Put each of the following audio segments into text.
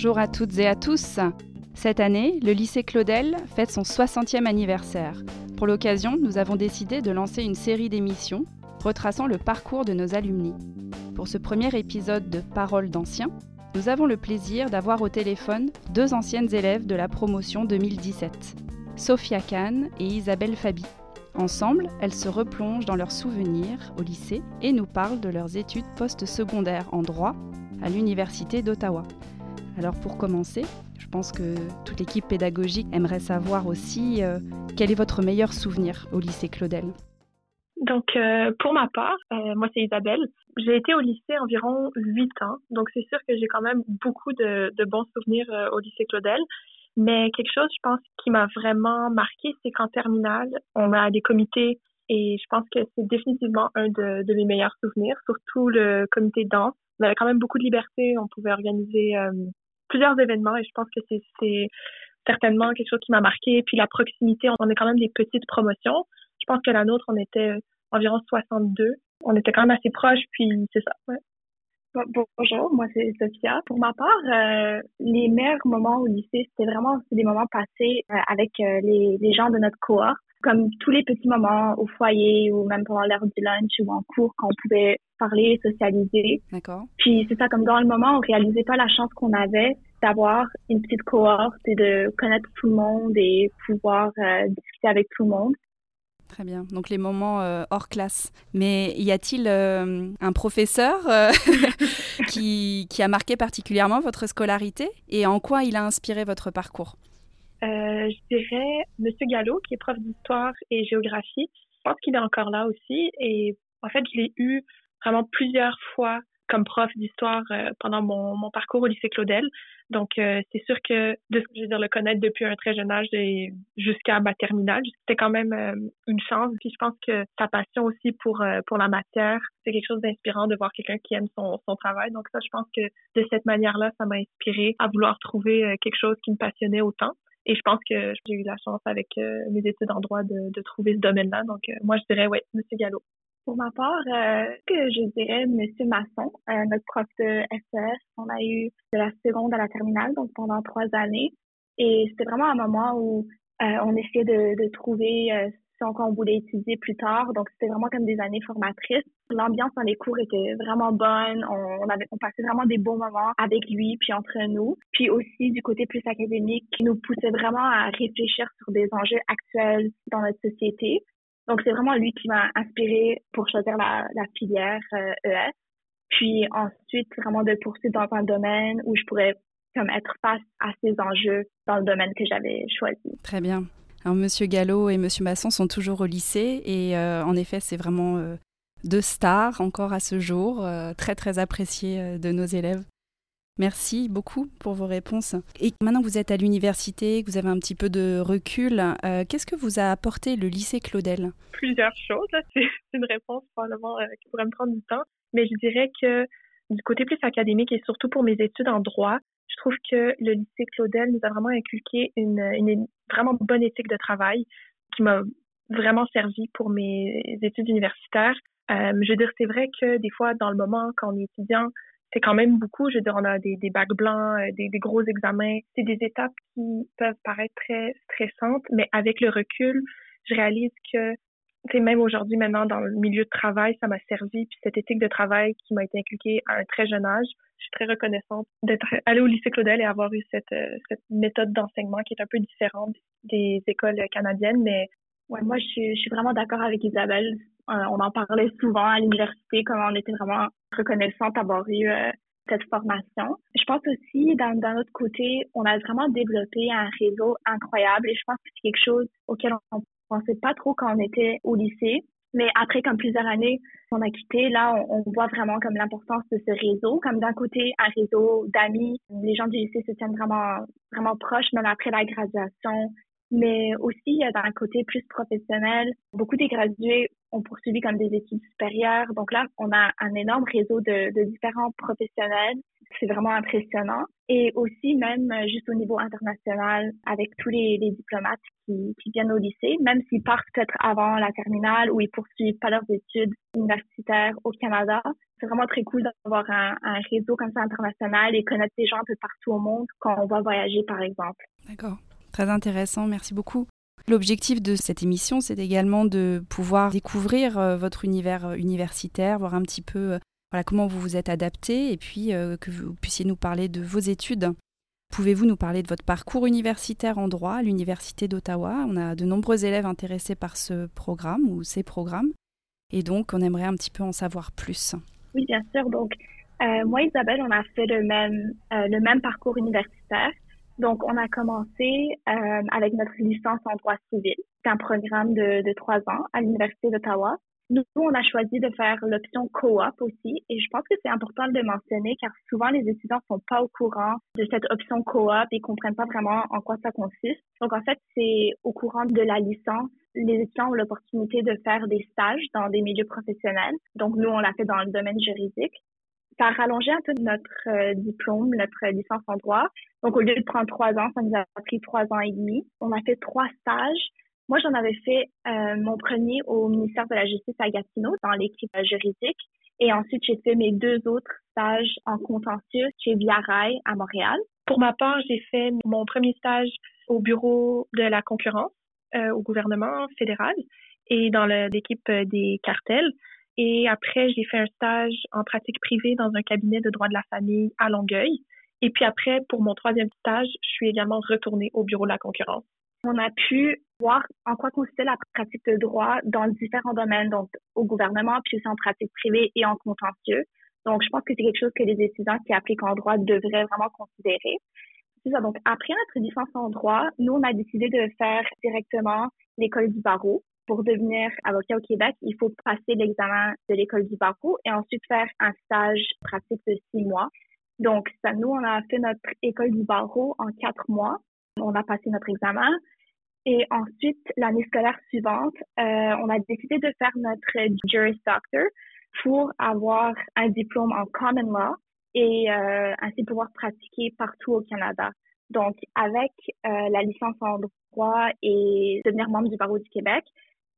Bonjour à toutes et à tous. Cette année, le lycée Claudel fête son 60e anniversaire. Pour l'occasion, nous avons décidé de lancer une série d'émissions retraçant le parcours de nos alumni. Pour ce premier épisode de Paroles d'anciens, nous avons le plaisir d'avoir au téléphone deux anciennes élèves de la promotion 2017, Sophia Kahn et Isabelle Fabi. Ensemble, elles se replongent dans leurs souvenirs au lycée et nous parlent de leurs études post-secondaires en droit à l'Université d'Ottawa. Alors pour commencer, je pense que toute l'équipe pédagogique aimerait savoir aussi euh, quel est votre meilleur souvenir au lycée Claudel. Donc euh, pour ma part, euh, moi c'est Isabelle. J'ai été au lycée environ huit ans, donc c'est sûr que j'ai quand même beaucoup de, bons souvenirs au lycée Claudel. Mais quelque chose, je pense, qui m'a vraiment marqué, c'est qu'en terminale, on a des comités et je pense que c'est définitivement un de, mes meilleurs souvenirs, surtout le comité danse. On avait quand même beaucoup de liberté, on pouvait organiser plusieurs événements et je pense que c'est certainement quelque chose qui m'a marqué. Puis la proximité, on est quand même des petites promotions. Je pense que la nôtre, on était environ 62. On était quand même assez proches, puis c'est ça. Ouais. Bonjour, moi c'est Sophia. Pour ma part, euh, les meilleurs moments au lycée, c'était vraiment des moments passés euh, avec euh, les, les, gens de notre cohorte, comme tous les petits moments au foyer ou même pendant l'heure du lunch ou en cours quand on pouvait parler, socialiser. D'accord. Puis c'est ça, comme dans le moment, on réalisait pas la chance qu'on avait d'avoir une petite cohorte et de connaître tout le monde et pouvoir discuter avec tout le monde. Très bien. Donc les moments euh, hors classe. Mais y a-t-il euh, un professeur euh, qui, qui, a marqué particulièrement votre scolarité et en quoi il a inspiré votre parcours? Je dirais Monsieur Gallo, qui est prof d'histoire et géographie. Je pense qu'il est encore là aussi. Et en fait, je l'ai eu vraiment plusieurs fois comme prof d'histoire euh, pendant mon, mon, parcours au lycée Claudel. Donc, euh, c'est sûr que de ce que je veux dire, le connaître depuis un très jeune âge et jusqu'à ma terminale, c'était quand même euh, une chance. Puis je pense que sa passion aussi pour pour la matière, c'est quelque chose d'inspirant de voir quelqu'un qui aime son, son travail. Donc ça, je pense que de cette manière-là, ça m'a inspiré à vouloir trouver quelque chose qui me passionnait autant. Et je pense que j'ai eu la chance avec mes études en droit de, de trouver ce domaine-là. Donc, moi, je dirais, ouais, Monsieur Gallo. Pour ma part, euh, que je dirais Monsieur Masson, euh, notre prof de SES. On a eu de la seconde à la terminale, donc pendant trois années. Et c'était vraiment un moment où euh, on essayait de, de trouver ce qu'on voulait étudier plus tard. Donc c'était vraiment comme des années formatrices. L'ambiance dans les cours était vraiment bonne. On, avait, on passait vraiment des bons moments avec lui, puis entre nous. Puis aussi du côté plus académique, qui nous poussait vraiment à réfléchir sur des enjeux actuels dans notre société. Donc, c'est vraiment lui qui m'a inspiré pour choisir la, la filière ES. Euh, e Puis ensuite, vraiment de poursuivre dans un domaine où je pourrais comme être face à ces enjeux dans le domaine que j'avais choisi. Très bien. Monsieur Gallo et Monsieur Masson sont toujours au lycée et euh, en effet, c'est vraiment euh, deux stars encore à ce jour, euh, très très appréciés de nos élèves. Merci beaucoup pour vos réponses. Et maintenant que vous êtes à l'université, que vous avez un petit peu de recul, qu'est-ce que vous a apporté le lycée Claudel? Plusieurs choses. C'est une réponse probablement qui pourrait me prendre du temps. Mais je dirais que du côté plus académique et surtout pour mes études en droit, je trouve que le lycée Claudel nous a vraiment inculqué une, une vraiment bonne éthique de travail qui m'a vraiment servi pour mes études universitaires. Euh, je veux dire, c'est vrai que des fois, dans le moment, quand on est étudiant, c'est quand même beaucoup. Je veux dire, on a des, bacs blancs, euh, des, gros examens. C'est des étapes qui peuvent paraître très stressantes, mais avec le recul, je réalise que même aujourd'hui, maintenant, dans le milieu de travail, ça m'a servi. Puis cette éthique de travail qui m'a été inculquée à un très jeune âge, je suis très reconnaissante d'être allée au lycée Claudel et avoir eu cette, euh, cette méthode d'enseignement qui est un peu différente des écoles canadiennes. Mais ouais, moi, je suis, vraiment d'accord avec Isabelle. Euh, on en parlait souvent à l'université, comme on était vraiment reconnaissante d'avoir eu euh, cette formation. Je pense aussi, d'un autre côté, on a vraiment développé un réseau incroyable et je pense que c'est quelque chose auquel on pensait pas trop quand on était au lycée. Mais après, comme plusieurs années qu'on a quitté, là, on, on voit vraiment comme l'importance de ce réseau. Comme d'un côté, un réseau d'amis. Les gens du lycée se tiennent vraiment, vraiment proches, même après la graduation. Mais aussi, d'un côté plus professionnel, beaucoup des gradués ont poursuivi comme des études supérieures. Donc là, on a un énorme réseau de, de différents professionnels, c'est vraiment impressionnant. Et aussi, même euh, juste au niveau international, avec tous les, diplomates qui, viennent au lycée, même s'ils partent peut-être avant la terminale ou ils poursuivent pas leurs études universitaires au Canada, c'est vraiment très cool d'avoir un, un, réseau comme ça international et connaître des gens un peu partout au monde quand on va voyager, par exemple. D'accord. Très intéressant. Merci beaucoup. L'objectif de cette émission, c'est également de pouvoir découvrir euh, votre univers euh, universitaire, voir un petit peu voilà, comment vous vous êtes adapté et puis que vous puissiez nous parler de vos études. Pouvez-vous nous parler de votre parcours universitaire en droit à l'Université d'Ottawa? On a de nombreux élèves intéressés par ce programme ou ces programmes et donc on aimerait un petit peu en savoir plus. Oui, bien sûr. Donc, moi, Isabelle, on a fait le même, le même parcours universitaire. Donc, on a commencé euh, avec notre licence en droit civil. C'est un programme de trois ans à l'Université d'Ottawa. Nous, on a choisi de faire l'option co-op aussi, et je pense que c'est important de le mentionner car souvent les étudiants sont pas au courant de cette option co-op et comprennent pas vraiment en quoi ça consiste. Donc en fait, c'est au courant de la licence, les étudiants ont l'opportunité de faire des stages dans des milieux professionnels. Donc nous, on l'a fait dans le domaine juridique ça a rallongé un peu notre euh, diplôme, notre licence en droit. Donc, au lieu de prendre trois ans, ça nous a pris trois ans et demi. On a fait trois stages. Moi, j'en avais fait euh, mon premier au ministère de la Justice à Gatineau, dans l'équipe juridique. Et ensuite, j'ai fait mes deux autres stages en contentieux chez Via Rail à Montréal. Pour ma part, j'ai fait mon premier stage au bureau de la concurrence euh, au gouvernement fédéral et dans l'équipe des cartels. Et après, j'ai fait un stage en pratique privée dans un cabinet de droit de la famille à Longueuil. Et puis après, pour mon troisième stage, je suis également retournée au bureau de la concurrence. On a pu voir en quoi consistait la pratique de droit dans différents domaines, donc au gouvernement, puis aussi en pratique privée et en contentieux. Donc, je pense que c'est quelque chose que les étudiants qui appliquent en droit devraient vraiment considérer. C'est ça. Donc, après notre licence en droit, nous, on a décidé de faire directement l'école du barreau pour devenir avocat au Québec, il faut passer l'examen de l'école du barreau et ensuite faire un stage pratique de six mois. Donc, ça, nous, on a fait notre école du barreau en quatre mois. On a passé notre examen. Et ensuite, l'année scolaire suivante, euh, on a décidé de faire notre Juris Doctor pour avoir un diplôme en Common Law et euh, ainsi pouvoir pratiquer partout au Canada. Donc, avec euh, la licence en droit et devenir membre du barreau du Québec,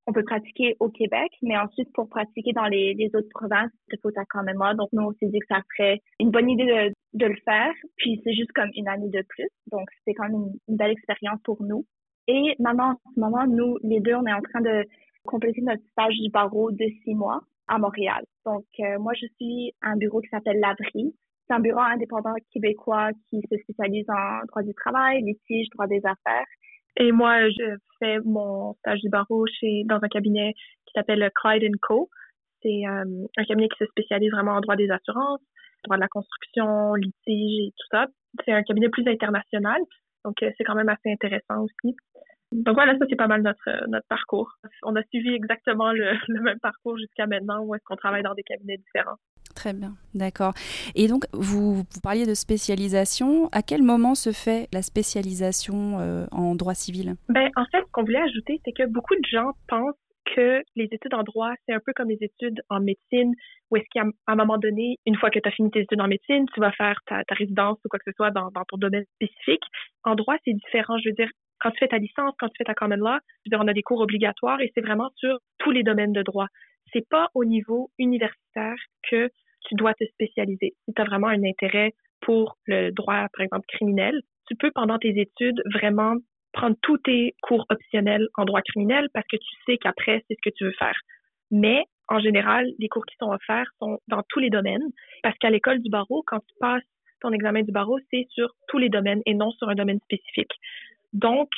on peut pratiquer au Québec, mais ensuite, pour pratiquer dans les, autres provinces, il faut quand même Donc, nous, on s'est dit que ça serait une bonne idée de, le faire. Puis, c'est juste comme une année de plus. Donc, c'est quand même une, belle expérience pour nous. Et maintenant, en ce moment, nous, les deux, on est en train de compléter notre stage du barreau de six mois à Montréal. Donc, euh, moi, je suis un bureau qui s'appelle l'Abri. C'est un bureau indépendant québécois qui se spécialise en droit du travail, litige, droit des affaires. Et moi, je fais mon stage du barreau chez, dans un cabinet qui s'appelle Clyde Co. C'est euh, un cabinet qui se spécialise vraiment en droit des assurances, droit de la construction, litige et tout ça. C'est un cabinet plus international, donc euh, c'est quand même assez intéressant aussi. Donc voilà, ça c'est pas mal notre notre parcours. On a suivi exactement le, le même parcours jusqu'à maintenant, où est-ce qu'on travaille dans des cabinets différents. Très bien, d'accord. Et donc, vous, vous, parliez de spécialisation. À quel moment se fait la spécialisation euh, en droit civil? Ben, En fait, ce qu'on voulait ajouter, c'est que beaucoup de gens pensent que les études en droit, c'est un peu comme les études en médecine, où est-ce qu'à un moment donné, une fois que tu as fini tes études en médecine, tu vas faire ta, résidence ou quoi que ce soit dans, ton domaine spécifique. En droit, c'est différent. Je veux dire, quand tu fais ta licence, quand tu fais ta common law, on a des cours obligatoires et c'est vraiment sur tous les domaines de droit c'est pas au niveau universitaire que tu dois te spécialiser. Si tu as vraiment un intérêt pour le droit, par exemple, criminel, tu peux, pendant tes études, vraiment prendre tous tes cours optionnels en droit criminel parce que tu sais qu'après, c'est ce que tu veux faire. Mais, en général, les cours qui sont offerts sont dans tous les domaines parce qu'à l'école du barreau, quand tu passes ton examen du barreau, c'est sur tous les domaines et non sur un domaine spécifique. Donc,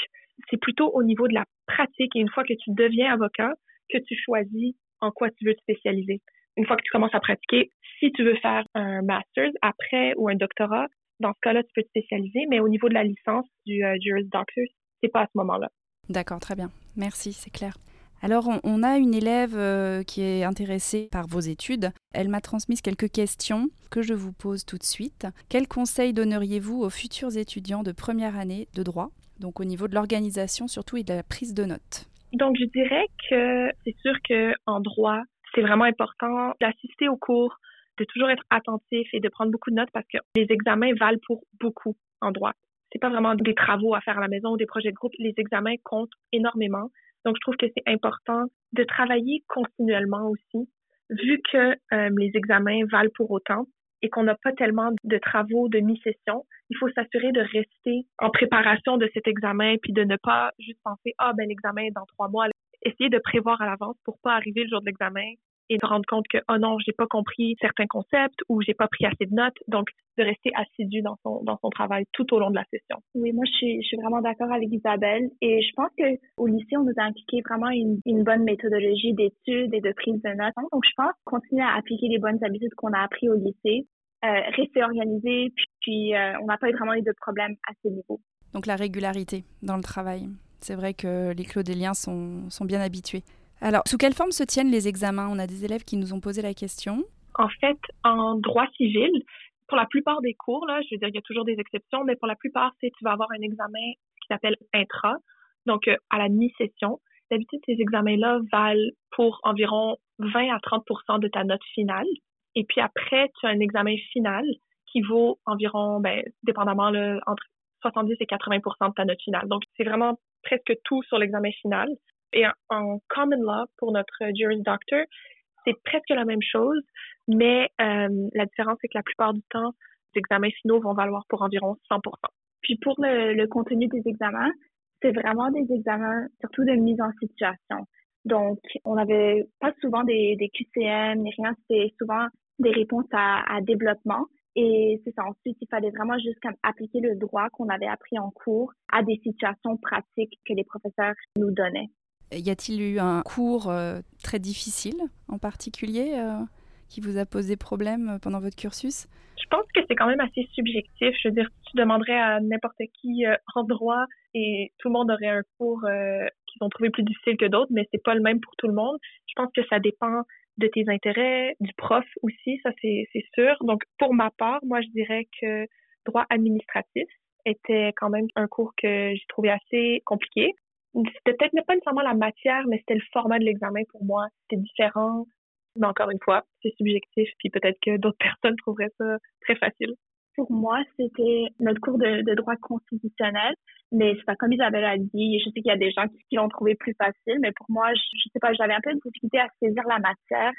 c'est plutôt au niveau de la pratique et une fois que tu deviens avocat que tu choisis en quoi tu veux te spécialiser. Une fois que tu commences à pratiquer, si tu veux faire un master's après ou un doctorat, dans ce cas-là, tu peux te spécialiser, mais au niveau de la licence du euh, Juris Doctor, c'est pas à ce moment-là. D'accord, très bien. Merci, c'est clair. Alors, on, a une élève euh, qui est intéressée par vos études. Elle m'a transmis quelques questions que je vous pose tout de suite. Quels conseils donneriez-vous aux futurs étudiants de première année de droit, donc au niveau de l'organisation surtout et de la prise de notes? Donc, je dirais que c'est sûr que en droit, c'est vraiment important d'assister aux cours de toujours être attentif et de prendre beaucoup de notes parce que les examens valent pour beaucoup en droit. C'est pas vraiment des travaux à faire à la maison ou des projets de groupe. Les examens comptent énormément. Donc, je trouve que c'est important de travailler continuellement aussi, vu que euh, les examens valent pour autant et qu'on n'a pas tellement de travaux de mi-session, il faut s'assurer de rester en préparation de cet examen puis de ne pas juste penser ah ben l'examen est dans trois mois. Essayer de prévoir à l'avance pour pas arriver le jour de l'examen et de rendre compte que oh non j'ai pas compris certains concepts ou j'ai pas pris assez de notes donc de rester assidu dans son dans son travail tout au long de la session. Oui, moi je suis je suis vraiment d'accord avec Isabelle et je pense que au lycée on nous a impliqué vraiment une, une bonne méthodologie d'études et de prise de notes. Donc je pense continuer à appliquer les bonnes habitudes qu'on a appris au lycée, euh, rester organisé puis, euh, on n'a pas vraiment eu de problème à ce niveau. Donc la régularité dans le travail. C'est vrai que les claudéliens sont, sont bien habitués. Alors, sous quelle forme se tiennent les examens? On a des élèves qui nous ont posé la question. En fait, en droit civil, pour la plupart des cours, là, je veux dire, il y a toujours des exceptions, mais pour la plupart, c'est tu vas avoir un examen qui s'appelle intra, donc euh, à la mi-session. D'habitude, ces examens-là valent pour environ 20 à 30% de ta note finale. Et puis après, tu as un examen final qui vaut environ, ben, dépendamment, le entre 70 et 80% de ta note finale. Donc, c'est vraiment presque tout sur l'examen final. Et en common law, pour notre Juris Doctor, c'est presque la même chose, mais euh, la différence, c'est que la plupart du temps, les examens finaux vont valoir pour environ 100% Puis pour le, le contenu des examens, c'est vraiment des examens surtout de mise en situation. Donc, on n'avait pas souvent des, des QCM ni rien, c'était souvent des réponses à, à développement. Et c'est ça. Ensuite, il fallait vraiment juste appliquer le droit qu'on avait appris en cours à des situations pratiques que les professeurs nous donnaient. Y a-t-il eu un cours euh, très difficile en particulier euh, qui vous a posé problème euh, pendant votre cursus? Je pense que c'est quand même assez subjectif. Je veux dire, tu demanderais à n'importe qui en droit et tout le monde aurait un cours qu'ils ont trouvé plus difficile que d'autres, mais c'est pas le même pour tout le monde. Je pense que ça dépend de tes intérêts, du prof aussi, ça c'est sûr. Donc, pour ma part, moi, je dirais que droit administratif était quand même un cours que j'ai trouvé assez compliqué c'était peut-être pas nécessairement la matière, mais c'était le format de l'examen pour moi. C'était différent. Mais encore une fois, c'est subjectif, puis peut-être que d'autres personnes trouveraient ça très facile. Pour moi, c'était notre cours de, droit constitutionnel, mais c'est pas comme Isabelle a dit. Je sais qu'il y a des gens qui, l'ont trouvé plus facile, mais pour moi, je, je sais pas, j'avais un peu de difficulté à saisir la matière.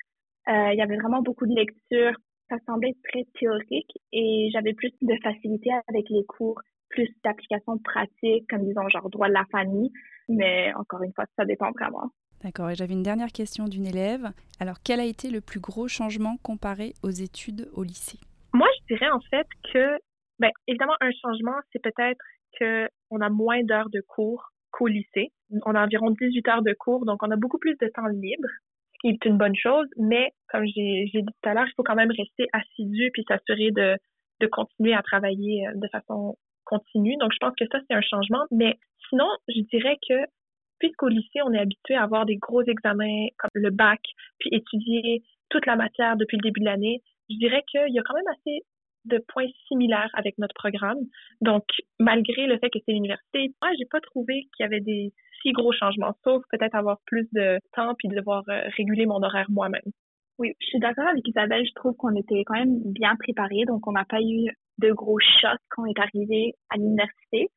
Euh, il y avait vraiment beaucoup de lectures. Ça semblait très théorique et j'avais plus de facilité avec les cours plus d'applications pratiques, comme disons genre droit de la famille. Mais encore une fois, ça dépend vraiment. D'accord. Et j'avais une dernière question d'une élève. Alors, quel a été le plus gros changement comparé aux études au lycée? Moi, je dirais en fait que, ben, évidemment, un changement, c'est peut-être qu'on a moins d'heures de cours qu'au lycée. On a environ 18 heures de cours, donc on a beaucoup plus de temps libre, ce qui est une bonne chose. Mais comme j'ai dit tout à l'heure, il faut quand même rester assidu puis s'assurer de, de continuer à travailler euh, de façon Donc, je pense que ça, c'est un changement. Mais sinon, je dirais que puisqu'au lycée, on est habitué à avoir des gros examens comme le bac, puis étudier toute la matière depuis le début de l'année, je dirais qu'il y a quand même assez de points similaires avec notre programme. Donc, malgré le fait que c'est l'université, moi, j'ai pas trouvé qu'il y avait des si gros changements, sauf peut-être avoir plus de temps puis devoir euh, réguler mon horaire moi-même. Oui, je suis d'accord avec Isabelle. Je trouve qu'on était quand même bien préparés, donc on n'a pas eu de gros chocs quand on est arrivé à l'université.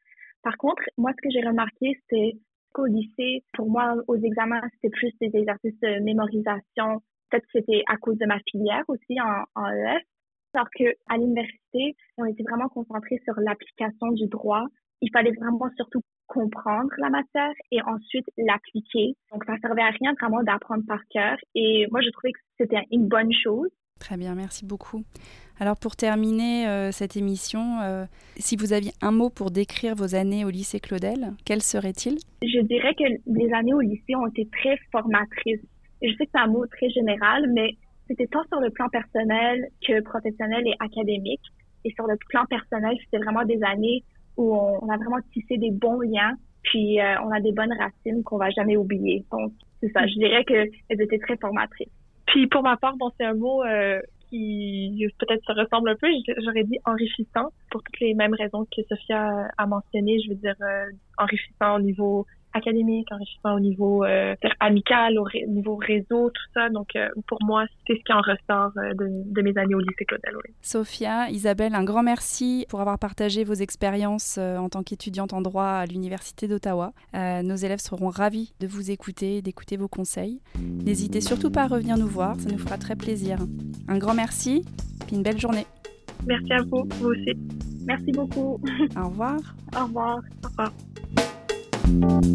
Par contre, moi, ce que j'ai remarqué, c'est qu'au lycée, pour moi, aux examens, c'était plus des exercices de mémorisation. Peut-être que c'était à cause de ma filière aussi en, en ES. Alors qu'à l'université, on était vraiment concentré sur l'application du droit. Il fallait vraiment surtout comprendre la matière et ensuite l'appliquer. Donc, ça servait à rien vraiment d'apprendre par cœur. Et moi, je trouvais que c'était une bonne chose. Très bien, merci beaucoup. Alors pour terminer euh, cette émission, euh, si vous aviez un mot pour décrire vos années au lycée Claudel, quel serait-il Je dirais que les années au lycée ont été très formatrices. je sais que c'est un mot très général, mais c'était tant sur le plan personnel que professionnel et académique. Et sur le plan personnel, c'était vraiment des années où on, a vraiment tissé des bons liens, puis euh, on a des bonnes racines qu'on va jamais oublier. Donc c'est ça, je dirais qu'elles étaient très formatrices. Puis pour ma part, bon, c'est un mot qui peut-être se ressemble un peu, j'aurais dit enrichissant pour toutes les mêmes raisons que Sophia a mentionnées. Je veux dire, euh, enrichissant au niveau académique, enrichissement au niveau euh, amical, au niveau réseau, tout ça. Donc, euh, pour moi, c'est ce qui en ressort euh, de, mes années au lycée Claudel. Sophia, Isabelle, un grand merci pour avoir partagé vos expériences en tant qu'étudiante en droit à l'Université d'Ottawa. nos élèves seront ravis de vous écouter, d'écouter vos conseils. N'hésitez surtout pas à revenir nous voir, ça nous fera très plaisir. Un grand merci, puis une belle journée. Merci à vous, vous aussi. Merci beaucoup. Au revoir. Au revoir. Au revoir. Thank you.